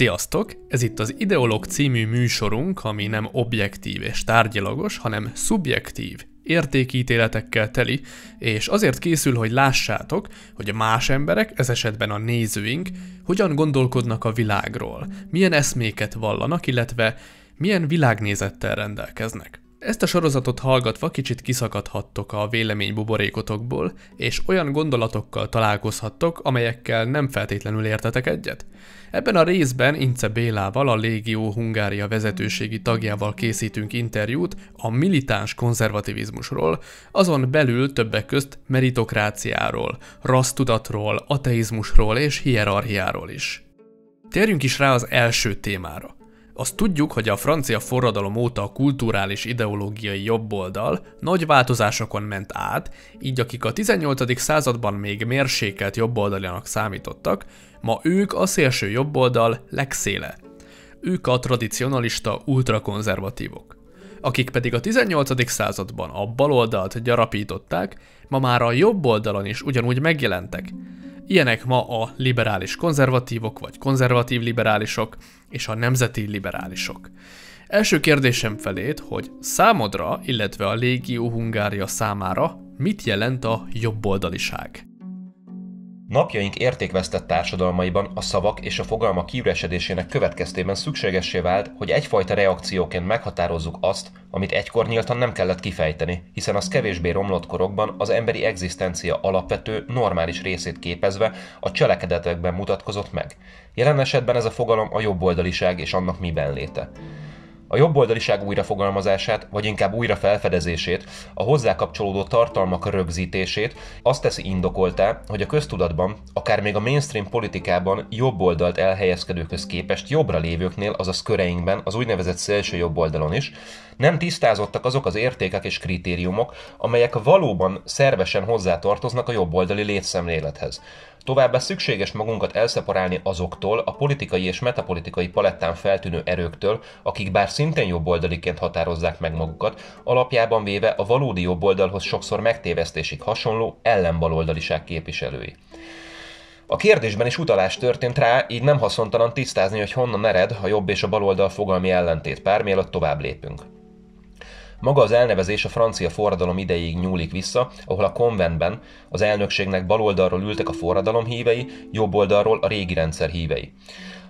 Sziasztok! Ez itt az Ideolog című műsorunk, ami nem objektív és tárgyalagos, hanem szubjektív, értékítéletekkel teli, és azért készül, hogy lássátok, hogy a más emberek, ez esetben a nézőink, hogyan gondolkodnak a világról, milyen eszméket vallanak, illetve milyen világnézettel rendelkeznek. Ezt a sorozatot hallgatva kicsit kiszakadhattok a vélemény buborékotokból, és olyan gondolatokkal találkozhattok, amelyekkel nem feltétlenül értetek egyet. Ebben a részben Ince Bélával, a Légió Hungária vezetőségi tagjával készítünk interjút a militáns konzervativizmusról, azon belül többek közt meritokráciáról, rassztudatról, ateizmusról és hierarchiáról is. Térjünk is rá az első témára. Azt tudjuk, hogy a francia forradalom óta a kulturális ideológiai jobboldal nagy változásokon ment át, így akik a 18. században még mérsékelt jobboldalianak számítottak, ma ők a szélső jobboldal legszéle. Ők a tradicionalista ultrakonzervatívok. Akik pedig a 18. században a baloldalt gyarapították, ma már a jobb oldalon is ugyanúgy megjelentek, Ilyenek ma a liberális konzervatívok, vagy konzervatív liberálisok, és a nemzeti liberálisok. Első kérdésem felét, hogy számodra, illetve a Légió Hungária számára mit jelent a jobboldaliság? Napjaink értékvesztett társadalmaiban a szavak és a fogalmak kiüresedésének következtében szükségessé vált, hogy egyfajta reakcióként meghatározzuk azt, amit egykor nyíltan nem kellett kifejteni, hiszen az kevésbé romlott korokban az emberi egzisztencia alapvető, normális részét képezve a cselekedetekben mutatkozott meg. Jelen esetben ez a fogalom a jobboldaliság és annak miben léte. A jobboldaliság újrafogalmazását, vagy inkább újra felfedezését, a hozzá kapcsolódó tartalmak rögzítését azt teszi indokoltá, hogy a köztudatban, akár még a mainstream politikában jobboldalt elhelyezkedőkhöz képest jobbra lévőknél, azaz köreinkben, az úgynevezett szélső jobboldalon is, nem tisztázottak azok az értékek és kritériumok, amelyek valóban szervesen hozzátartoznak a jobboldali létszemlélethez. Továbbá szükséges magunkat elszeparálni azoktól a politikai és metapolitikai palettán feltűnő erőktől, akik bár szintén jobboldaliként határozzák meg magukat, alapjában véve a valódi jobboldalhoz sokszor megtévesztésig hasonló ellenbaloldaliság képviselői. A kérdésben is utalás történt rá, így nem haszontalan tisztázni, hogy honnan ered a jobb és a baloldal fogalmi ellentét pár, mielőtt tovább lépünk. Maga az elnevezés a francia forradalom idejéig nyúlik vissza, ahol a konventben az elnökségnek baloldalról ültek a forradalom hívei, jobb oldalról a régi rendszer hívei.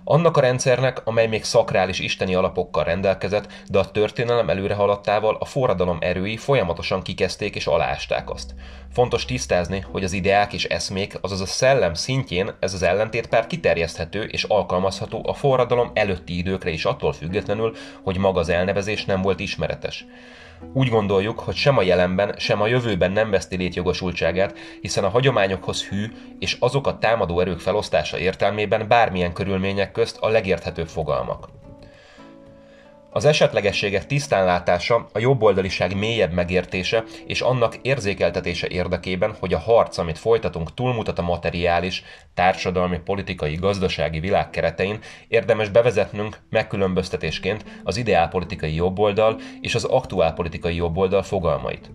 Annak a rendszernek, amely még szakrális isteni alapokkal rendelkezett, de a történelem előre haladtával a forradalom erői folyamatosan kikezdték és alásták azt. Fontos tisztázni, hogy az ideák és eszmék, azaz a szellem szintjén ez az ellentét pár kiterjeszthető és alkalmazható a forradalom előtti időkre is attól függetlenül, hogy maga az elnevezés nem volt ismeretes. Úgy gondoljuk, hogy sem a jelenben, sem a jövőben nem veszti létjogosultságát, hiszen a hagyományokhoz hű és azokat támadó erők felosztása értelmében bármilyen körülmények közt a legérthetőbb fogalmak. Az esetlegességek tisztánlátása, a jobboldaliság mélyebb megértése és annak érzékeltetése érdekében, hogy a harc, amit folytatunk, túlmutat a materiális, társadalmi, politikai, gazdasági világ keretein, érdemes bevezetnünk megkülönböztetésként az ideálpolitikai jobboldal és az aktuálpolitikai jobboldal fogalmait.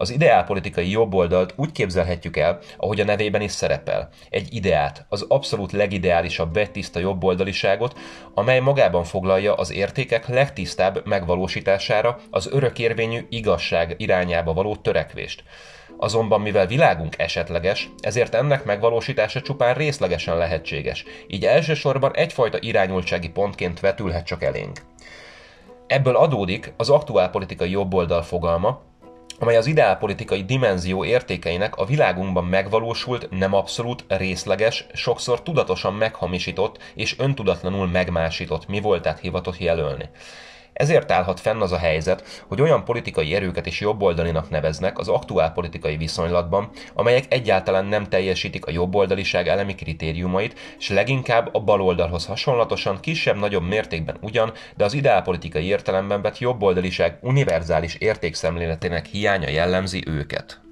Az ideálpolitikai jobboldalt úgy képzelhetjük el, ahogy a nevében is szerepel. Egy ideát, az abszolút legideálisabb vettiszta jobboldaliságot, amely magában foglalja az értékek legtisztább megvalósítására, az örökérvényű igazság irányába való törekvést. Azonban mivel világunk esetleges, ezért ennek megvalósítása csupán részlegesen lehetséges, így elsősorban egyfajta irányultsági pontként vetülhet csak elénk. Ebből adódik az aktuálpolitikai jobboldal fogalma, amely az ideálpolitikai dimenzió értékeinek a világunkban megvalósult, nem abszolút, részleges, sokszor tudatosan meghamisított és öntudatlanul megmásított mi voltát hivatott jelölni. Ezért állhat fenn az a helyzet, hogy olyan politikai erőket is jobboldalinak neveznek az aktuál politikai viszonylatban, amelyek egyáltalán nem teljesítik a jobboldaliság elemi kritériumait, és leginkább a baloldalhoz hasonlatosan kisebb-nagyobb mértékben ugyan, de az ideálpolitikai értelemben vett jobboldaliság univerzális értékszemléletének hiánya jellemzi őket.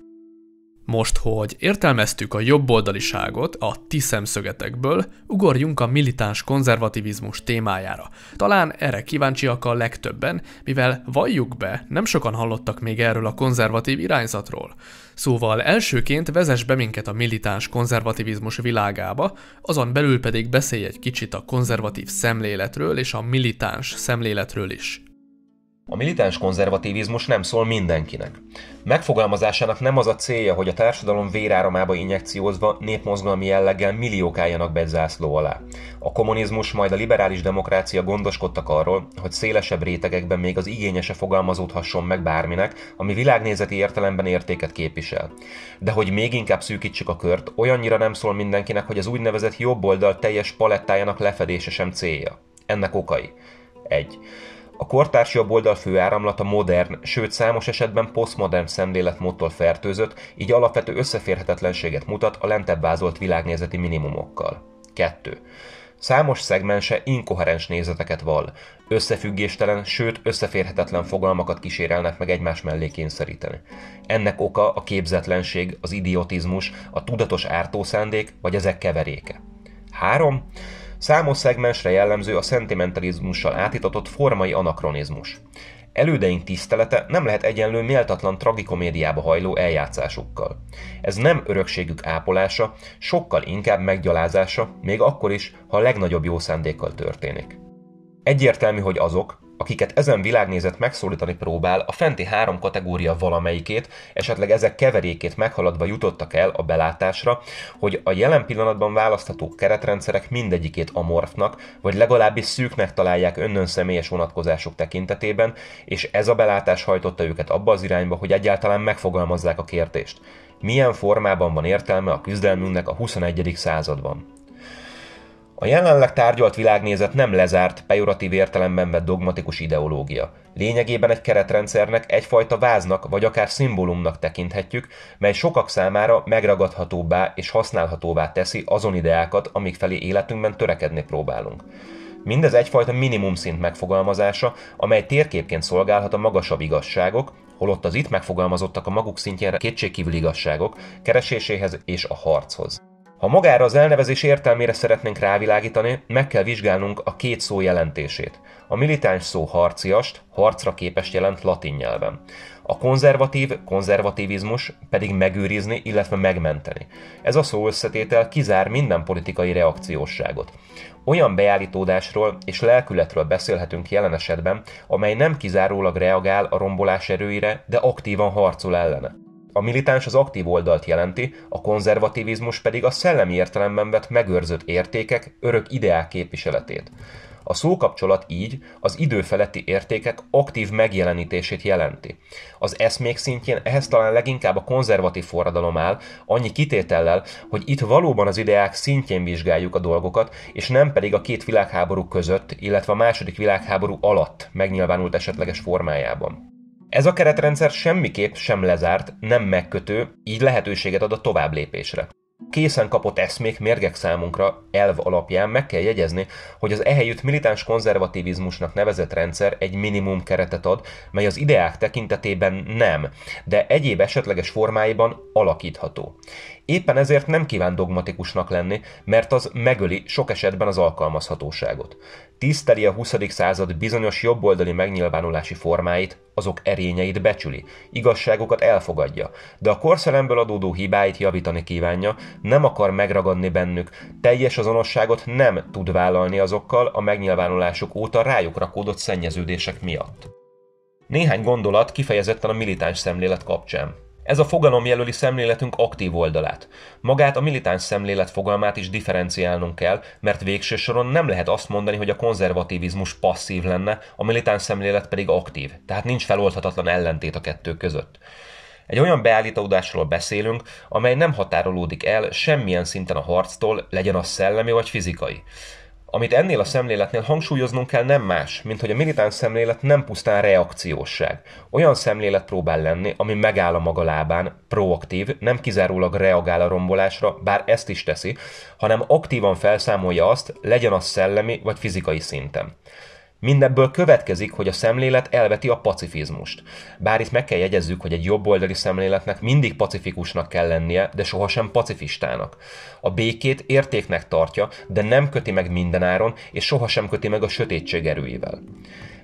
Most, hogy értelmeztük a jobboldaliságot a ti szemszögetekből, ugorjunk a militáns konzervativizmus témájára. Talán erre kíváncsiak a legtöbben, mivel valljuk be, nem sokan hallottak még erről a konzervatív irányzatról. Szóval elsőként vezess be minket a militáns konzervativizmus világába, azon belül pedig beszélj egy kicsit a konzervatív szemléletről és a militáns szemléletről is. A militáns konzervativizmus nem szól mindenkinek. Megfogalmazásának nem az a célja, hogy a társadalom véráramába injekciózva népmozgalmi jelleggel milliók álljanak be zászló alá. A kommunizmus majd a liberális demokrácia gondoskodtak arról, hogy szélesebb rétegekben még az igényese fogalmazódhasson meg bárminek, ami világnézeti értelemben értéket képvisel. De hogy még inkább szűkítsük a kört, olyannyira nem szól mindenkinek, hogy az úgynevezett jobb oldal teljes palettájának lefedése sem célja. Ennek okai. 1. A kortárs jobboldal főáramlata modern, sőt számos esetben posztmodern szemléletmódtól fertőzött, így alapvető összeférhetetlenséget mutat a lentebb vázolt világnézeti minimumokkal. 2. Számos szegmense inkoherens nézeteket vall, összefüggéstelen, sőt összeférhetetlen fogalmakat kísérelnek meg egymás mellé kényszeríteni. Ennek oka a képzetlenség, az idiotizmus, a tudatos ártószándék vagy ezek keveréke. 3. Számos szegmensre jellemző a szentimentalizmussal átitatott formai anakronizmus. Elődeink tisztelete nem lehet egyenlő méltatlan tragikomédiába hajló eljátszásukkal. Ez nem örökségük ápolása, sokkal inkább meggyalázása, még akkor is, ha a legnagyobb jó szándékkal történik. Egyértelmű, hogy azok, akiket ezen világnézet megszólítani próbál, a fenti három kategória valamelyikét, esetleg ezek keverékét meghaladva jutottak el a belátásra, hogy a jelen pillanatban választható keretrendszerek mindegyikét amorfnak, vagy legalábbis szűknek találják önnön személyes vonatkozások tekintetében, és ez a belátás hajtotta őket abba az irányba, hogy egyáltalán megfogalmazzák a kérdést. Milyen formában van értelme a küzdelmünknek a 21. században? A jelenleg tárgyalt világnézet nem lezárt, pejoratív értelemben vett dogmatikus ideológia. Lényegében egy keretrendszernek, egyfajta váznak vagy akár szimbólumnak tekinthetjük, mely sokak számára megragadhatóbbá és használhatóvá teszi azon ideákat, amik felé életünkben törekedni próbálunk. Mindez egyfajta minimum szint megfogalmazása, amely térképként szolgálhat a magasabb igazságok, holott az itt megfogalmazottak a maguk szintjére kétségkívül igazságok kereséséhez és a harchoz. Ha magára az elnevezés értelmére szeretnénk rávilágítani, meg kell vizsgálnunk a két szó jelentését. A militáns szó harciast, harcra képes jelent latin nyelven. A konzervatív, konzervativizmus pedig megőrizni, illetve megmenteni. Ez a szó összetétel kizár minden politikai reakciósságot. Olyan beállítódásról és lelkületről beszélhetünk jelen esetben, amely nem kizárólag reagál a rombolás erőire, de aktívan harcol ellene. A militáns az aktív oldalt jelenti, a konzervativizmus pedig a szellemi értelemben vett megőrzött értékek, örök ideák képviseletét. A szókapcsolat így az időfeletti értékek aktív megjelenítését jelenti. Az eszmék szintjén ehhez talán leginkább a konzervatív forradalom áll, annyi kitétellel, hogy itt valóban az ideák szintjén vizsgáljuk a dolgokat, és nem pedig a két világháború között, illetve a második világháború alatt megnyilvánult esetleges formájában. Ez a keretrendszer semmiképp sem lezárt, nem megkötő, így lehetőséget ad a tovább lépésre. Készen kapott eszmék mérgek számunkra elv alapján meg kell jegyezni, hogy az ehelyütt militáns konzervativizmusnak nevezett rendszer egy minimum keretet ad, mely az ideák tekintetében nem, de egyéb esetleges formáiban alakítható. Éppen ezért nem kíván dogmatikusnak lenni, mert az megöli sok esetben az alkalmazhatóságot. Tiszteli a 20. század bizonyos jobboldali megnyilvánulási formáit, azok erényeit becsüli, igazságokat elfogadja, de a korszelemből adódó hibáit javítani kívánja, nem akar megragadni bennük, teljes azonosságot nem tud vállalni azokkal a megnyilvánulásuk óta rájuk rakódott szennyeződések miatt. Néhány gondolat kifejezetten a militáns szemlélet kapcsán. Ez a fogalom jelöli szemléletünk aktív oldalát. Magát a militáns szemlélet fogalmát is differenciálnunk kell, mert végső soron nem lehet azt mondani, hogy a konzervativizmus passzív lenne, a militáns szemlélet pedig aktív, tehát nincs feloldhatatlan ellentét a kettő között. Egy olyan beállítódásról beszélünk, amely nem határolódik el semmilyen szinten a harctól, legyen az szellemi vagy fizikai. Amit ennél a szemléletnél hangsúlyoznunk kell nem más, mint hogy a militáns szemlélet nem pusztán reakciósság. Olyan szemlélet próbál lenni, ami megáll a maga lábán, proaktív, nem kizárólag reagál a rombolásra, bár ezt is teszi, hanem aktívan felszámolja azt, legyen az szellemi vagy fizikai szinten. Mindebből következik, hogy a szemlélet elveti a pacifizmust. Bár itt meg kell jegyezzük, hogy egy jobboldali szemléletnek mindig pacifikusnak kell lennie, de sohasem pacifistának. A békét értéknek tartja, de nem köti meg mindenáron, és sohasem köti meg a sötétség erőivel.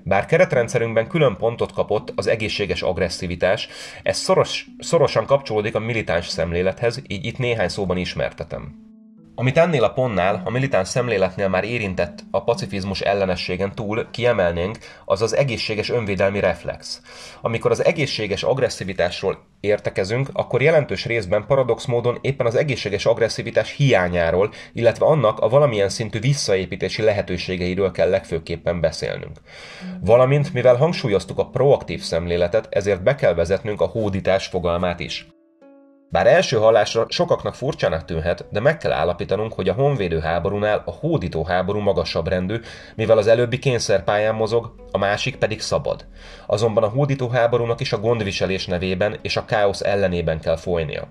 Bár keretrendszerünkben külön pontot kapott az egészséges agresszivitás, ez szoros, szorosan kapcsolódik a militáns szemlélethez, így itt néhány szóban ismertetem. Amit ennél a pontnál, a militáns szemléletnél már érintett a pacifizmus ellenességen túl kiemelnénk, az az egészséges önvédelmi reflex. Amikor az egészséges agresszivitásról értekezünk, akkor jelentős részben paradox módon éppen az egészséges agresszivitás hiányáról, illetve annak a valamilyen szintű visszaépítési lehetőségeiről kell legfőképpen beszélnünk. Valamint, mivel hangsúlyoztuk a proaktív szemléletet, ezért be kell vezetnünk a hódítás fogalmát is. Bár első hallásra sokaknak furcsának tűnhet, de meg kell állapítanunk, hogy a honvédő háborúnál a hódító háború magasabb rendű, mivel az előbbi kényszerpályán mozog, a másik pedig szabad. Azonban a hódító háborúnak is a gondviselés nevében és a káosz ellenében kell folynia.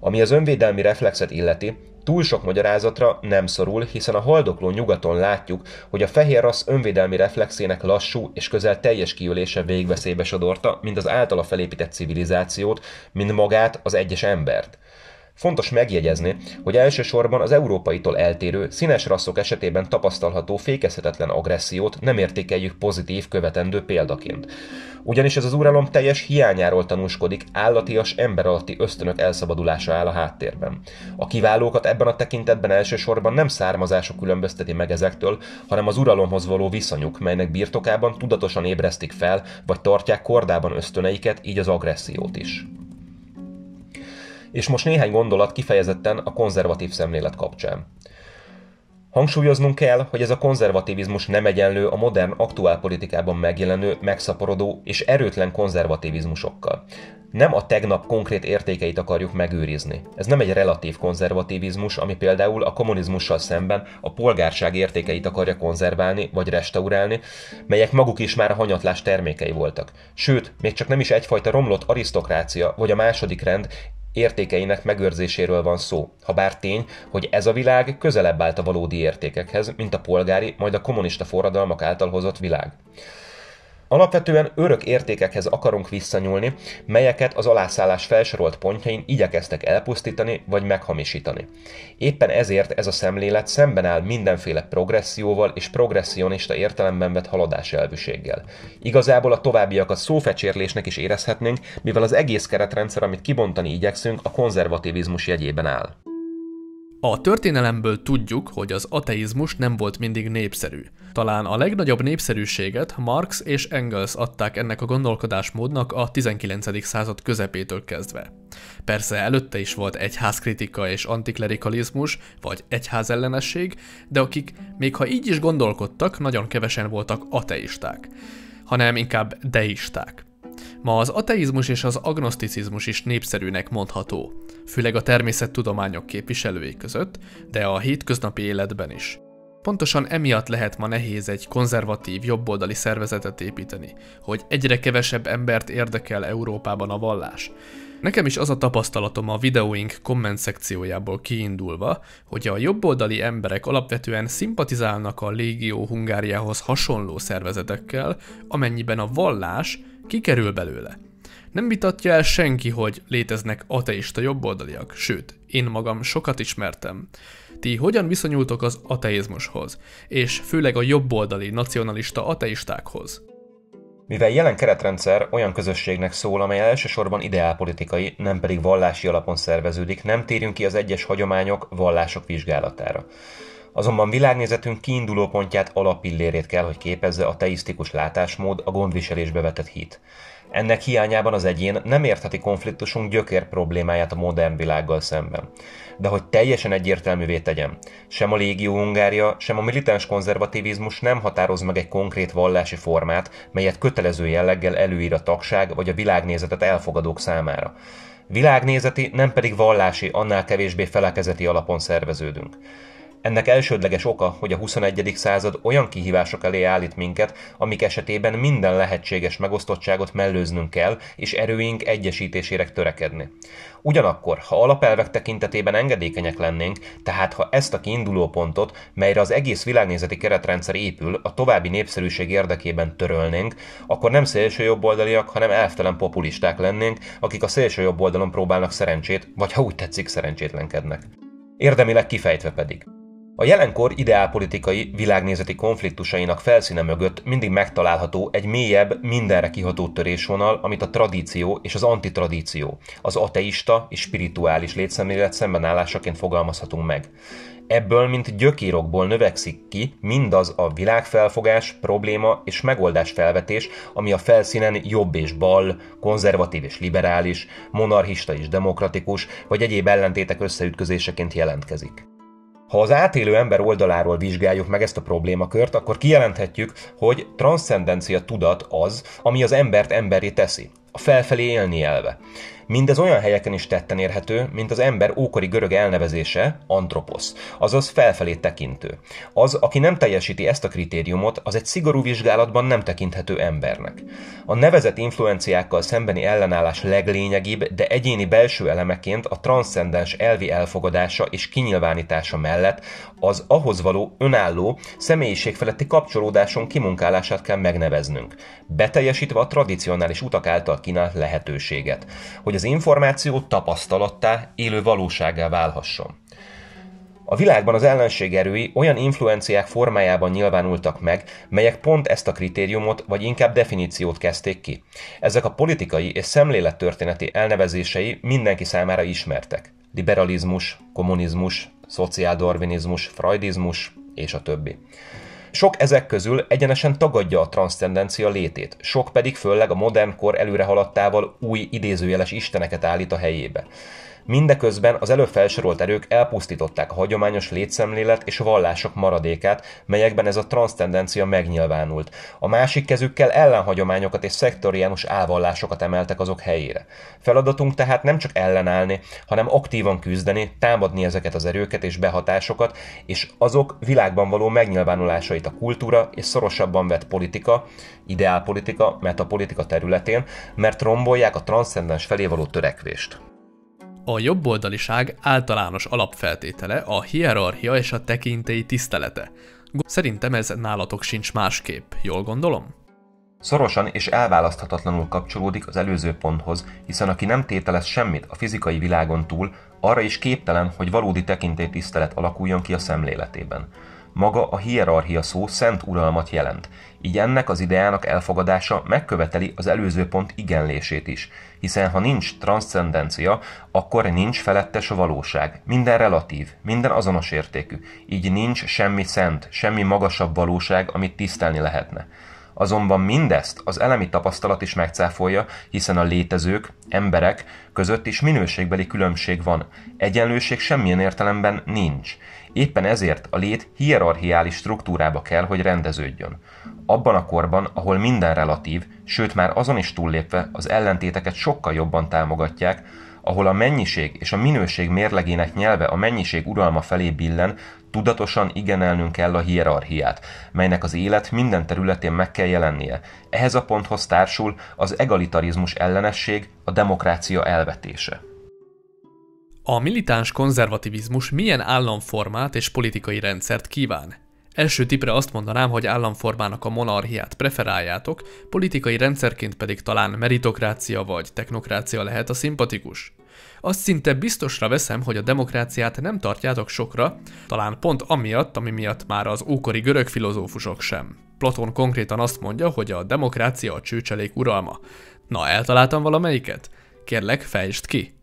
Ami az önvédelmi reflexet illeti, Túl sok magyarázatra nem szorul, hiszen a haldokló nyugaton látjuk, hogy a fehér rassz önvédelmi reflexének lassú és közel teljes kiülése végveszélybe sodorta, mind az általa felépített civilizációt, mind magát, az egyes embert. Fontos megjegyezni, hogy elsősorban az európaitól eltérő, színes rasszok esetében tapasztalható fékezhetetlen agressziót nem értékeljük pozitív követendő példaként. Ugyanis ez az uralom teljes hiányáról tanúskodik, állatias, ember alatti ösztönök elszabadulása áll a háttérben. A kiválókat ebben a tekintetben elsősorban nem származások különbözteti meg ezektől, hanem az uralomhoz való viszonyuk, melynek birtokában tudatosan ébresztik fel, vagy tartják kordában ösztöneiket, így az agressziót is. És most néhány gondolat kifejezetten a konzervatív szemlélet kapcsán. Hangsúlyoznunk kell, hogy ez a konzervativizmus nem egyenlő a modern aktuálpolitikában megjelenő, megszaporodó és erőtlen konzervativizmusokkal. Nem a tegnap konkrét értékeit akarjuk megőrizni. Ez nem egy relatív konzervativizmus, ami például a kommunizmussal szemben a polgárság értékeit akarja konzerválni vagy restaurálni, melyek maguk is már a hanyatlás termékei voltak. Sőt, még csak nem is egyfajta romlott arisztokrácia vagy a második rend értékeinek megőrzéséről van szó, ha bár tény, hogy ez a világ közelebb állt a valódi értékekhez, mint a polgári, majd a kommunista forradalmak által hozott világ. Alapvetően örök értékekhez akarunk visszanyúlni, melyeket az alászállás felsorolt pontjain igyekeztek elpusztítani vagy meghamisítani. Éppen ezért ez a szemlélet szemben áll mindenféle progresszióval és progressionista értelemben vett haladás elvűséggel. Igazából a továbbiakat szófecsérlésnek is érezhetnénk, mivel az egész keretrendszer, amit kibontani igyekszünk, a konzervativizmus jegyében áll. A történelemből tudjuk, hogy az ateizmus nem volt mindig népszerű. Talán a legnagyobb népszerűséget Marx és Engels adták ennek a gondolkodásmódnak a 19. század közepétől kezdve. Persze előtte is volt egyházkritika és antiklerikalizmus, vagy egyházellenesség, de akik még ha így is gondolkodtak, nagyon kevesen voltak ateisták, hanem inkább deisták. Ma az ateizmus és az agnoszticizmus is népszerűnek mondható, főleg a természettudományok képviselői között, de a hétköznapi életben is. Pontosan emiatt lehet ma nehéz egy konzervatív, jobboldali szervezetet építeni, hogy egyre kevesebb embert érdekel Európában a vallás. Nekem is az a tapasztalatom a videóink komment szekciójából kiindulva, hogy a jobboldali emberek alapvetően szimpatizálnak a Légió Hungáriához hasonló szervezetekkel, amennyiben a vallás kikerül belőle. Nem vitatja el senki, hogy léteznek ateista jobboldaliak, sőt, én magam sokat ismertem. Ti hogyan viszonyultok az ateizmushoz, és főleg a jobboldali nacionalista ateistákhoz? Mivel jelen keretrendszer olyan közösségnek szól, amely elsősorban ideálpolitikai, nem pedig vallási alapon szerveződik, nem térünk ki az egyes hagyományok, vallások vizsgálatára. Azonban világnézetünk kiinduló pontját alapillérét kell, hogy képezze a teisztikus látásmód, a gondviselésbe vetett hit. Ennek hiányában az egyén nem értheti konfliktusunk gyökér problémáját a modern világgal szemben. De hogy teljesen egyértelművé tegyem, sem a Légió Hungária, sem a militáns konzervativizmus nem határoz meg egy konkrét vallási formát, melyet kötelező jelleggel előír a tagság vagy a világnézetet elfogadók számára. Világnézeti, nem pedig vallási, annál kevésbé felekezeti alapon szerveződünk. Ennek elsődleges oka, hogy a 21. század olyan kihívások elé állít minket, amik esetében minden lehetséges megosztottságot mellőznünk kell, és erőink egyesítésére törekedni. Ugyanakkor, ha alapelvek tekintetében engedékenyek lennénk, tehát ha ezt a kiinduló pontot, melyre az egész világnézeti keretrendszer épül, a további népszerűség érdekében törölnénk, akkor nem szélső jobboldaliak, hanem elvtelen populisták lennénk, akik a szélső jobb oldalon próbálnak szerencsét, vagy ha úgy tetszik, szerencsétlenkednek. Érdemileg kifejtve pedig. A jelenkor ideálpolitikai, világnézeti konfliktusainak felszíne mögött mindig megtalálható egy mélyebb, mindenre kiható törésvonal, amit a tradíció és az antitradíció, az ateista és spirituális létszemlélet szembenállásaként fogalmazhatunk meg. Ebből, mint gyökérokból növekszik ki mindaz a világfelfogás, probléma és megoldás felvetés, ami a felszínen jobb és bal, konzervatív és liberális, monarchista és demokratikus, vagy egyéb ellentétek összeütközéseként jelentkezik. Ha az átélő ember oldaláról vizsgáljuk meg ezt a problémakört, akkor kijelenthetjük, hogy transzcendencia tudat az, ami az embert emberi teszi, a felfelé élni elve. Mindez olyan helyeken is tetten érhető, mint az ember ókori görög elnevezése, antroposz, azaz felfelé tekintő. Az, aki nem teljesíti ezt a kritériumot, az egy szigorú vizsgálatban nem tekinthető embernek. A nevezett influenciákkal szembeni ellenállás leglényegibb, de egyéni belső elemeként a transzcendens elvi elfogadása és kinyilvánítása mellett az ahhoz való önálló, személyiségfeletti kapcsolódáson kimunkálását kell megneveznünk, beteljesítve a tradicionális utak által kínált lehetőséget, hogy az információ tapasztalattá, élő valóságá válhasson. A világban az ellenség erői olyan influenciák formájában nyilvánultak meg, melyek pont ezt a kritériumot, vagy inkább definíciót kezdték ki. Ezek a politikai és szemlélettörténeti elnevezései mindenki számára ismertek. Liberalizmus, kommunizmus, szociáldarvinizmus, freudizmus és a többi. Sok ezek közül egyenesen tagadja a transzcendencia létét, sok pedig főleg a modern kor előre haladtával új idézőjeles isteneket állít a helyébe. Mindeközben az előbb felsorolt erők elpusztították a hagyományos létszemlélet és vallások maradékát, melyekben ez a transztendencia megnyilvánult. A másik kezükkel ellenhagyományokat és szektoriánus álvallásokat emeltek azok helyére. Feladatunk tehát nem csak ellenállni, hanem aktívan küzdeni, támadni ezeket az erőket és behatásokat, és azok világban való megnyilvánulásait a kultúra és szorosabban vett politika, ideálpolitika, metapolitika területén, mert rombolják a transzcendens felé való törekvést. A jobboldaliság általános alapfeltétele a hierarchia és a tekintélyi tisztelete. Szerintem ez nálatok sincs másképp, jól gondolom? Szorosan és elválaszthatatlanul kapcsolódik az előző ponthoz, hiszen aki nem tételez semmit a fizikai világon túl, arra is képtelen, hogy valódi tekintélytisztelet alakuljon ki a szemléletében. Maga a hierarchia szó szent uralmat jelent, így ennek az ideának elfogadása megköveteli az előző pont igenlését is, hiszen ha nincs transzcendencia, akkor nincs felettes a valóság. Minden relatív, minden azonos értékű, így nincs semmi szent, semmi magasabb valóság, amit tisztelni lehetne. Azonban mindezt az elemi tapasztalat is megcáfolja, hiszen a létezők, emberek között is minőségbeli különbség van. Egyenlőség semmilyen értelemben nincs. Éppen ezért a lét hierarchiális struktúrába kell, hogy rendeződjön. Abban a korban, ahol minden relatív, sőt már azon is túllépve az ellentéteket sokkal jobban támogatják, ahol a mennyiség és a minőség mérlegének nyelve a mennyiség uralma felé billen, tudatosan igenelnünk kell a hierarchiát, melynek az élet minden területén meg kell jelennie. Ehhez a ponthoz társul az egalitarizmus ellenesség, a demokrácia elvetése. A militáns konzervativizmus milyen államformát és politikai rendszert kíván? Első tipre azt mondanám, hogy államformának a monarchiát preferáljátok, politikai rendszerként pedig talán meritokrácia vagy technokrácia lehet a szimpatikus. Azt szinte biztosra veszem, hogy a demokráciát nem tartjátok sokra, talán pont amiatt, ami miatt már az ókori görög filozófusok sem. Platon konkrétan azt mondja, hogy a demokrácia a csőcselék uralma. Na, eltaláltam valamelyiket? Kérlek, fejtsd ki!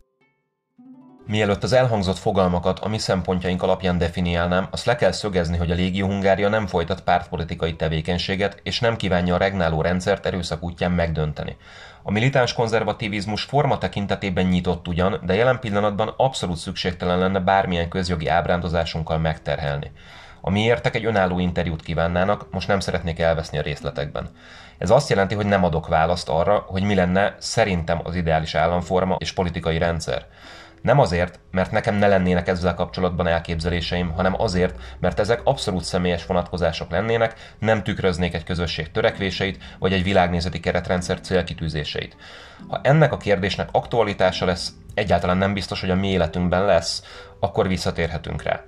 Mielőtt az elhangzott fogalmakat a mi szempontjaink alapján definiálnám, azt le kell szögezni, hogy a Légió Hungária nem folytat pártpolitikai tevékenységet, és nem kívánja a regnáló rendszert erőszak útján megdönteni. A militáns konzervativizmus forma tekintetében nyitott ugyan, de jelen pillanatban abszolút szükségtelen lenne bármilyen közjogi ábrándozásunkkal megterhelni. A miértek egy önálló interjút kívánnának, most nem szeretnék elveszni a részletekben. Ez azt jelenti, hogy nem adok választ arra, hogy mi lenne szerintem az ideális államforma és politikai rendszer. Nem azért, mert nekem ne lennének ezzel kapcsolatban elképzeléseim, hanem azért, mert ezek abszolút személyes vonatkozások lennének, nem tükröznék egy közösség törekvéseit, vagy egy világnézeti keretrendszer célkitűzéseit. Ha ennek a kérdésnek aktualitása lesz, egyáltalán nem biztos, hogy a mi életünkben lesz, akkor visszatérhetünk rá.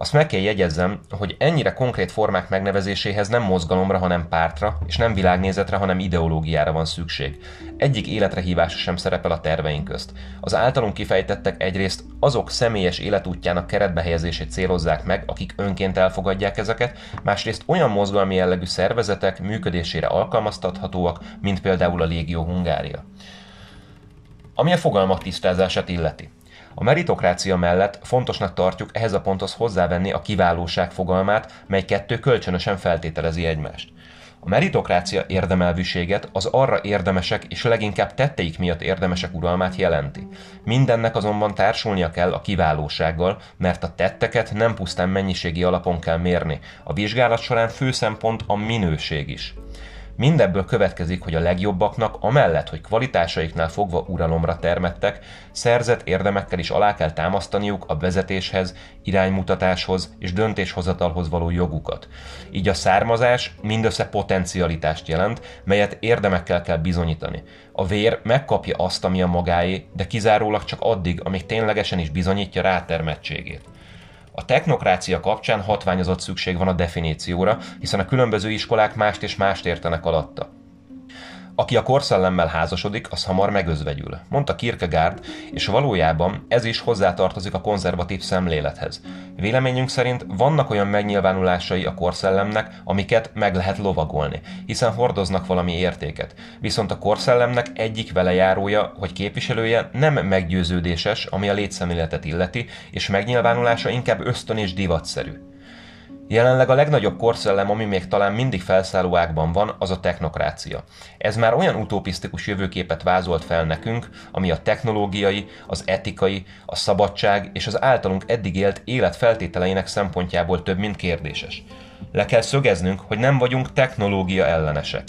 Azt meg kell jegyezzem, hogy ennyire konkrét formák megnevezéséhez nem mozgalomra, hanem pártra, és nem világnézetre, hanem ideológiára van szükség. Egyik életre hívása sem szerepel a terveink közt. Az általunk kifejtettek egyrészt azok személyes életútjának keretbe helyezését célozzák meg, akik önként elfogadják ezeket, másrészt olyan mozgalmi jellegű szervezetek működésére alkalmaztathatóak, mint például a Légió Hungária. Ami a fogalmak tisztázását illeti. A meritokrácia mellett fontosnak tartjuk ehhez a ponthoz hozzávenni a kiválóság fogalmát, mely kettő kölcsönösen feltételezi egymást. A meritokrácia érdemelvűséget az arra érdemesek és leginkább tetteik miatt érdemesek uralmát jelenti. Mindennek azonban társulnia kell a kiválósággal, mert a tetteket nem pusztán mennyiségi alapon kell mérni. A vizsgálat során fő szempont a minőség is. Mindebből következik, hogy a legjobbaknak, amellett, hogy kvalitásaiknál fogva uralomra termettek, szerzett érdemekkel is alá kell támasztaniuk a vezetéshez, iránymutatáshoz és döntéshozatalhoz való jogukat. Így a származás mindössze potencialitást jelent, melyet érdemekkel kell bizonyítani. A vér megkapja azt, ami a magáé, de kizárólag csak addig, amíg ténylegesen is bizonyítja rátermettségét. A technokrácia kapcsán hatványozott szükség van a definícióra, hiszen a különböző iskolák mást és mást értenek alatta. Aki a korszellemmel házasodik, az hamar megözvegyül, mondta Kierkegaard, és valójában ez is hozzátartozik a konzervatív szemlélethez. Véleményünk szerint vannak olyan megnyilvánulásai a korszellemnek, amiket meg lehet lovagolni, hiszen hordoznak valami értéket. Viszont a korszellemnek egyik velejárója, hogy képviselője nem meggyőződéses, ami a létszemléletet illeti, és megnyilvánulása inkább ösztön és divatszerű. Jelenleg a legnagyobb korszellem, ami még talán mindig felszálló ágban van, az a technokrácia. Ez már olyan utopisztikus jövőképet vázolt fel nekünk, ami a technológiai, az etikai, a szabadság és az általunk eddig élt élet feltételeinek szempontjából több, mint kérdéses. Le kell szögeznünk, hogy nem vagyunk technológia ellenesek.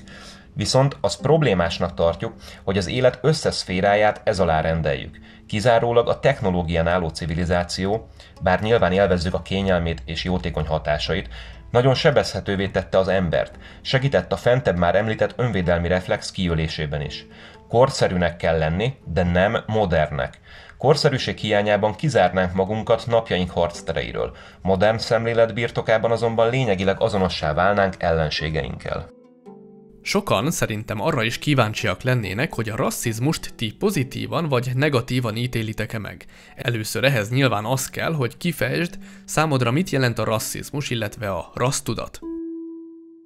Viszont az problémásnak tartjuk, hogy az élet összeszféráját ez alá rendeljük. Kizárólag a technológián álló civilizáció, bár nyilván élvezzük a kényelmét és jótékony hatásait, nagyon sebezhetővé tette az embert, segített a fentebb már említett önvédelmi reflex kiölésében is. Korszerűnek kell lenni, de nem modernnek. Korszerűség hiányában kizárnánk magunkat napjaink harctereiről. Modern szemlélet birtokában azonban lényegileg azonossá válnánk ellenségeinkkel. Sokan szerintem arra is kíváncsiak lennének, hogy a rasszizmust ti pozitívan vagy negatívan ítélitek-e meg. Először ehhez nyilván az kell, hogy kifejtsd számodra mit jelent a rasszizmus, illetve a rassztudat.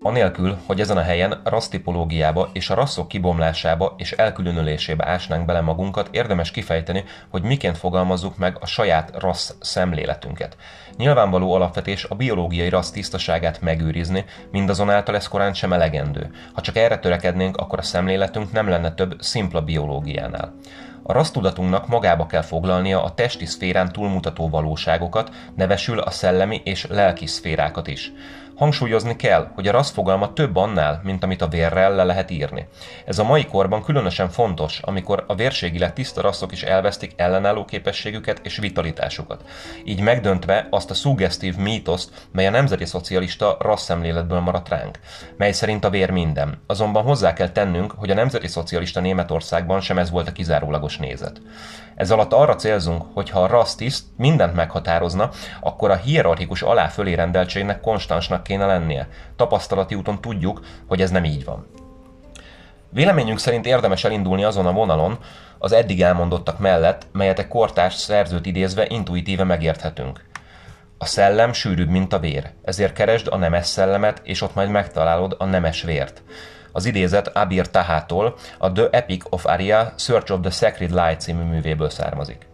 Anélkül, hogy ezen a helyen rassztipológiába és a rasszok kibomlásába és elkülönülésébe ásnánk bele magunkat, érdemes kifejteni, hogy miként fogalmazzuk meg a saját rassz szemléletünket. Nyilvánvaló alapvetés a biológiai rassz tisztaságát megőrizni, mindazonáltal ez korán sem elegendő. Ha csak erre törekednénk, akkor a szemléletünk nem lenne több szimpla biológiánál. A rasztudatunknak magába kell foglalnia a testi szférán túlmutató valóságokat, nevesül a szellemi és lelki szférákat is. Hangsúlyozni kell, hogy a rassz fogalma több annál, mint amit a vérrel le lehet írni. Ez a mai korban különösen fontos, amikor a vérségileg tiszta rasszok is elvesztik ellenálló képességüket és vitalitásukat. Így megdöntve azt a szuggesztív mítoszt, mely a nemzeti szocialista rasszemléletből maradt ránk, mely szerint a vér minden. Azonban hozzá kell tennünk, hogy a nemzeti szocialista Németországban sem ez volt a kizárólagos nézet. Ez alatt arra célzunk, hogy ha a rassztiszt mindent meghatározna, akkor a hierarchikus alá-fölé rendeltségnek konstansnak kéne lennie. Tapasztalati úton tudjuk, hogy ez nem így van. Véleményünk szerint érdemes elindulni azon a vonalon, az eddig elmondottak mellett, melyet egy kortárs szerzőt idézve intuitíve megérthetünk. A szellem sűrűbb, mint a vér, ezért keresd a nemes szellemet, és ott majd megtalálod a nemes vért. Az idézet Abir Tahától a The Epic of Aria Search of the Sacred Light című művéből származik.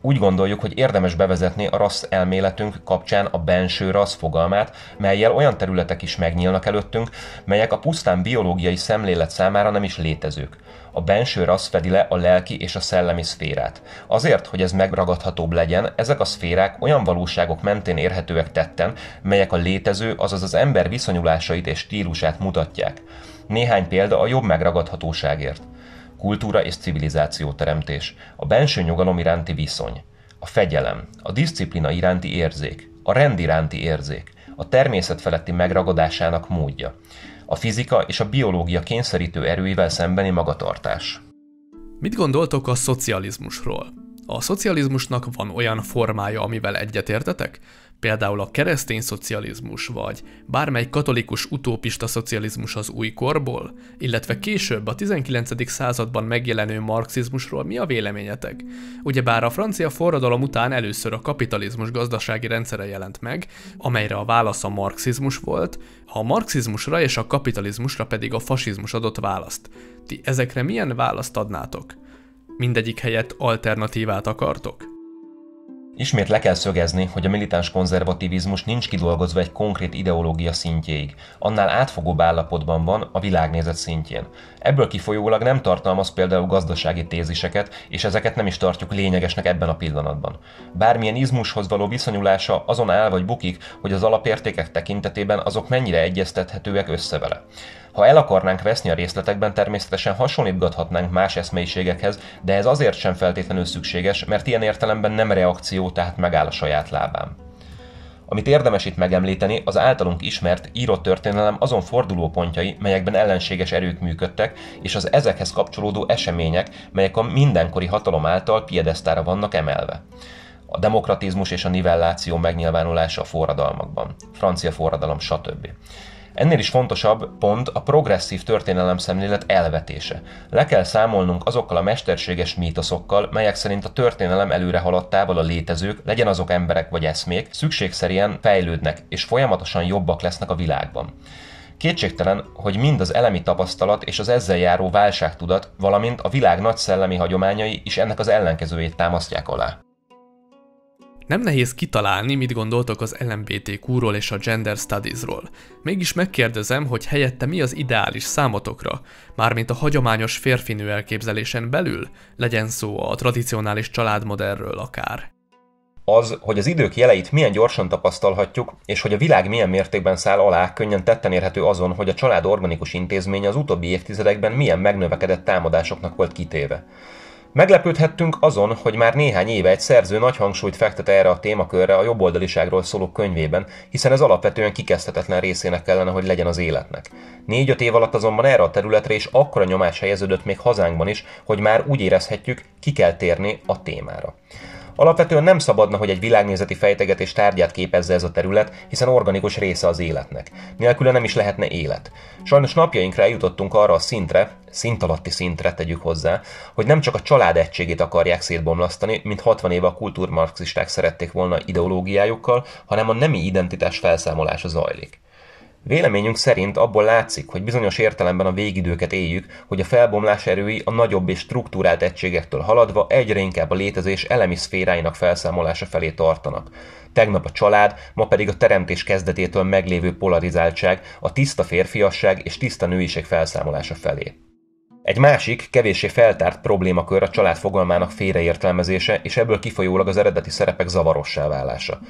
Úgy gondoljuk, hogy érdemes bevezetni a rassz elméletünk kapcsán a benső rassz fogalmát, melyel olyan területek is megnyílnak előttünk, melyek a pusztán biológiai szemlélet számára nem is létezők. A benső rassz fedi le a lelki és a szellemi szférát. Azért, hogy ez megragadhatóbb legyen, ezek a szférák olyan valóságok mentén érhetőek tetten, melyek a létező, azaz az ember viszonyulásait és stílusát mutatják. Néhány példa a jobb megragadhatóságért. kultúra és civilizáció teremtés, a benső nyugalom iránti viszony, a fegyelem, a disziplina iránti érzék, a rend iránti érzék, a természet feletti megragadásának módja, a fizika és a biológia kényszerítő erőivel szembeni magatartás. Mit gondoltok a szocializmusról? A szocializmusnak van olyan formája, amivel egyetértetek? például a keresztény szocializmus, vagy bármely katolikus utópista szocializmus az új korból, illetve később a 19. században megjelenő marxizmusról mi a véleményetek? Ugyebár a francia forradalom után először a kapitalizmus gazdasági rendszere jelent meg, amelyre a válasz a marxizmus volt, a marxizmusra és a kapitalizmusra pedig a fasizmus adott választ. Ti ezekre milyen választ adnátok? Mindegyik helyett alternatívát akartok? Ismét le kell szögezni, hogy a militáns konzervativizmus nincs kidolgozva egy konkrét ideológia szintjéig, annál átfogóbb állapotban van a világnézet szintjén. Ebből kifolyólag nem tartalmaz például gazdasági téziseket, és ezeket nem is tartjuk lényegesnek ebben a pillanatban. Bármilyen izmushoz való viszonyulása azon áll vagy bukik, hogy az alapértékek tekintetében azok mennyire egyeztethetőek össze vele. Ha el akarnánk veszni a részletekben, természetesen hasonlítgathatnánk más eszmélyiségekhez, de ez azért sem feltétlenül szükséges, mert ilyen értelemben nem reakció, tehát megáll a saját lábán. Amit érdemes itt megemlíteni, az általunk ismert, írott történelem azon fordulópontjai, melyekben ellenséges erők működtek, és az ezekhez kapcsolódó események, melyek a mindenkori hatalom által piedesztára vannak emelve. A demokratizmus és a nivelláció megnyilvánulása a forradalmakban, francia forradalom, stb. Ennél is fontosabb pont a progresszív történelem szemlélet elvetése. Le kell számolnunk azokkal a mesterséges mítoszokkal, melyek szerint a történelem előre haladtával a létezők, legyen azok emberek vagy eszmék, szükségszerűen fejlődnek és folyamatosan jobbak lesznek a világban. Kétségtelen, hogy mind az elemi tapasztalat és az ezzel járó válságtudat, valamint a világ nagy szellemi hagyományai is ennek az ellenkezőjét támasztják alá. Nem nehéz kitalálni, mit gondoltok az LMBTQ-ról és a Gender Studies-ról. Mégis megkérdezem, hogy helyette mi az ideális számotokra, mármint a hagyományos férfinő elképzelésen belül, legyen szó a tradicionális családmodellről akár. Az, hogy az idők jeleit milyen gyorsan tapasztalhatjuk, és hogy a világ milyen mértékben száll alá, könnyen tetten érhető azon, hogy a család organikus intézménye az utóbbi évtizedekben milyen megnövekedett támadásoknak volt kitéve. Meglepődhettünk azon, hogy már néhány éve egy szerző nagy hangsúlyt fektet erre a témakörre a jobboldaliságról szóló könyvében, hiszen ez alapvetően kikezdhetetlen részének kellene, hogy legyen az életnek. Négy-öt év alatt azonban erre a területre is akkora nyomás helyeződött még hazánkban is, hogy már úgy érezhetjük, ki kell térni a témára. Alapvetően nem szabadna, hogy egy világnézeti fejtegetés tárgyát képezze ez a terület, hiszen organikus része az életnek. Nélküle nem is lehetne élet. Sajnos napjainkra eljutottunk arra a szintre, szint alatti szintre tegyük hozzá, hogy nem csak a család egységét akarják szétbomlasztani, mint 60 éve a kultúrmarxisták szerették volna ideológiájukkal, hanem a nemi identitás felszámolása zajlik. Véleményünk szerint abból látszik, hogy bizonyos értelemben a végidőket éljük, hogy a felbomlás erői a nagyobb és struktúrált egységektől haladva egyre inkább a létezés elemi szféráinak felszámolása felé tartanak. Tegnap a család, ma pedig a teremtés kezdetétől meglévő polarizáltság, a tiszta férfiasság és tiszta nőiség felszámolása felé. Egy másik, kevéssé feltárt problémakör a család fogalmának félreértelmezése, és ebből kifolyólag az eredeti szerepek zavarossá válása.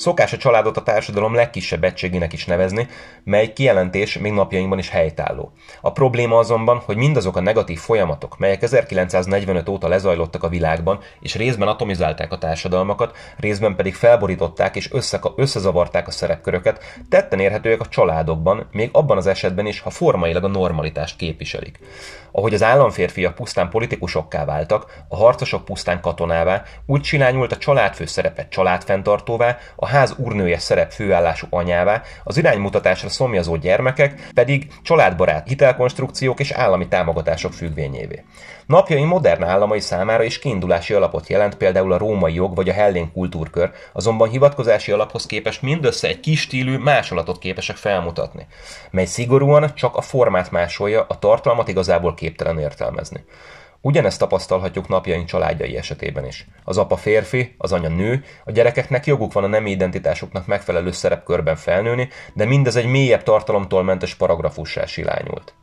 Szokás a családot a társadalom legkisebb egységének is nevezni, mely kijelentés még napjainkban is helytálló. A probléma azonban, hogy mindazok a negatív folyamatok, melyek 1945 óta lezajlottak a világban, és részben atomizálták a társadalmakat, részben pedig felborították és összeka- összezavarták a szerepköröket, tetten érhetőek a családokban, még abban az esetben is, ha formailag a normalitást képviselik. Ahogy az államférfiak pusztán politikusokká váltak, a harcosok pusztán katonává, úgy csinálnyult a családfő szerepet családfenntartóvá, a ház úrnője szerep főállású anyává, az iránymutatásra szomjazó gyermekek pedig családbarát hitelkonstrukciók és állami támogatások függvényévé. Napjai modern államai számára is kiindulási alapot jelent például a római jog vagy a hellén kultúrkör, azonban hivatkozási alaphoz képest mindössze egy kis stílű másolatot képesek felmutatni, mely szigorúan csak a formát másolja, a tartalmat igazából képtelen értelmezni. Ugyanezt tapasztalhatjuk napjaink családjai esetében is. Az apa férfi, az anya nő, a gyerekeknek joguk van a nemi identitásuknak megfelelő szerepkörben felnőni, de mindez egy mélyebb tartalomtól mentes paragrafussá silányult.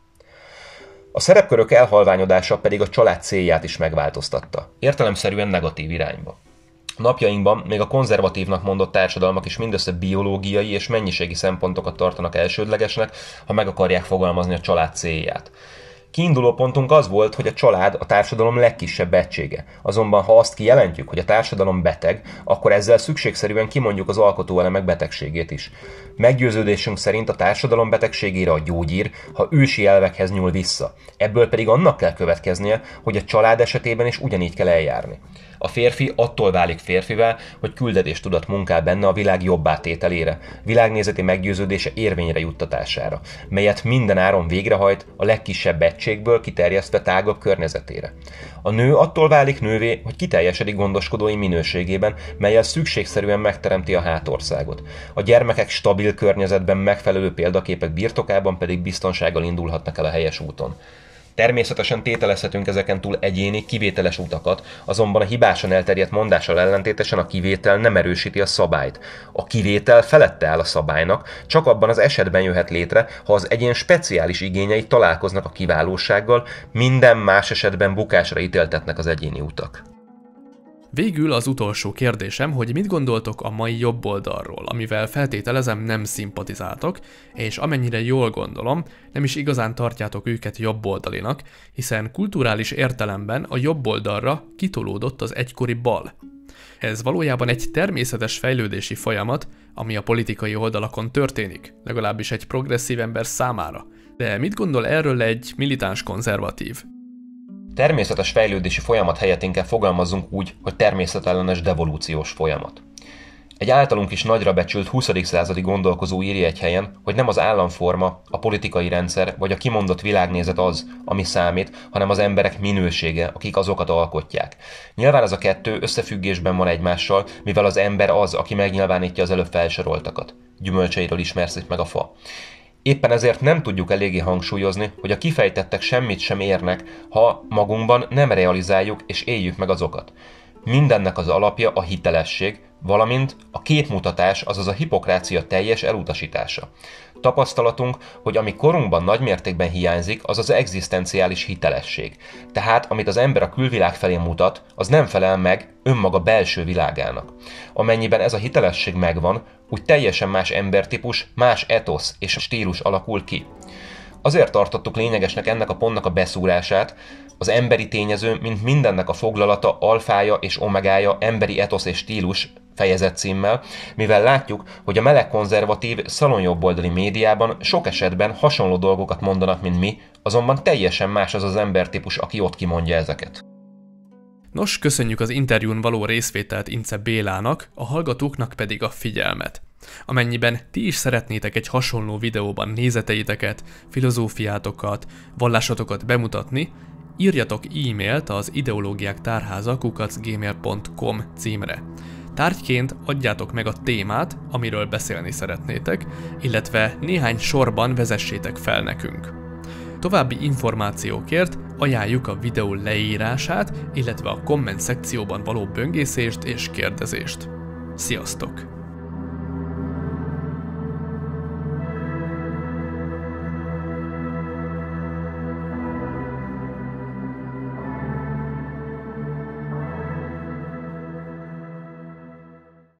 A szerepkörök elhalványodása pedig a család célját is megváltoztatta, értelemszerűen negatív irányba. Napjainkban még a konzervatívnak mondott társadalmak is mindössze biológiai és mennyiségi szempontokat tartanak elsődlegesnek, ha meg akarják fogalmazni a család célját. Kiinduló pontunk az volt, hogy a család a társadalom legkisebb egysége. Azonban ha azt kijelentjük, hogy a társadalom beteg, akkor ezzel szükségszerűen kimondjuk az alkotóelemek betegségét is. Meggyőződésünk szerint a társadalom betegségére a gyógyír, ha ősi elvekhez nyúl vissza. Ebből pedig annak kell következnie, hogy a család esetében is ugyanígy kell eljárni. A férfi attól válik férfivel, hogy küldetéstudat munkál benne a világ jobb átételére, világnézeti meggyőződése érvényre juttatására, melyet minden áron végrehajt a legkisebb egységből kiterjesztve tágabb környezetére. A nő attól válik nővé, hogy kiteljesedik gondoskodói minőségében, melyel szükségszerűen megteremti a hátországot. A gyermekek stabil környezetben megfelelő példaképek birtokában pedig biztonsággal indulhatnak el a helyes úton. Természetesen tételezhetünk ezeken túl egyéni, kivételes utakat, azonban a hibásan elterjedt mondással ellentétesen a kivétel nem erősíti a szabályt. A kivétel felette áll a szabálynak, csak abban az esetben jöhet létre, ha az egyén speciális igényei találkoznak a kiválósággal, minden más esetben bukásra ítéltetnek az egyéni utak. Végül az utolsó kérdésem, hogy mit gondoltok a mai jobb oldalról, amivel feltételezem nem szimpatizáltok, és amennyire jól gondolom, nem is igazán tartjátok őket jobb oldalinak, hiszen kulturális értelemben a jobb oldalra kitolódott az egykori bal. Ez valójában egy természetes fejlődési folyamat, ami a politikai oldalakon történik, legalábbis egy progresszív ember számára. De mit gondol erről egy militáns konzervatív? Természetes fejlődési folyamat helyett inkább fogalmazzunk úgy, hogy természetellenes devolúciós folyamat. Egy általunk is nagyra becsült 20. századi gondolkozó írja egy helyen, hogy nem az államforma, a politikai rendszer vagy a kimondott világnézet az, ami számít, hanem az emberek minősége, akik azokat alkotják. Nyilván ez a kettő összefüggésben van egymással, mivel az ember az, aki megnyilvánítja az előbb felsoroltakat. Gyümölcseiről ismerszik meg a fa. Éppen ezért nem tudjuk eléggé hangsúlyozni, hogy a kifejtettek semmit sem érnek, ha magunkban nem realizáljuk és éljük meg azokat. Mindennek az alapja a hitelesség, valamint a képmutatás, azaz a hipokrácia teljes elutasítása. Tapasztalatunk, hogy ami korunkban nagymértékben hiányzik, az az egzisztenciális hitelesség. Tehát, amit az ember a külvilág felé mutat, az nem felel meg önmaga belső világának. Amennyiben ez a hitelesség megvan, úgy teljesen más embertípus, más etosz és stílus alakul ki. Azért tartottuk lényegesnek ennek a pontnak a beszúrását, az emberi tényező, mint mindennek a foglalata, alfája és omegája, emberi etosz és stílus fejezet címmel, mivel látjuk, hogy a meleg konzervatív szalonjobboldali médiában sok esetben hasonló dolgokat mondanak, mint mi, azonban teljesen más az az embertípus, aki ott kimondja ezeket. Nos, köszönjük az interjún való részvételt Ince Bélának, a hallgatóknak pedig a figyelmet. Amennyiben ti is szeretnétek egy hasonló videóban nézeteiteket, filozófiátokat, vallásotokat bemutatni, írjatok e-mailt az ideológiák tárháza kukacgmail.com címre. Tárgyként adjátok meg a témát, amiről beszélni szeretnétek, illetve néhány sorban vezessétek fel nekünk. További információkért ajánljuk a videó leírását, illetve a komment szekcióban való böngészést és kérdezést. Sziasztok!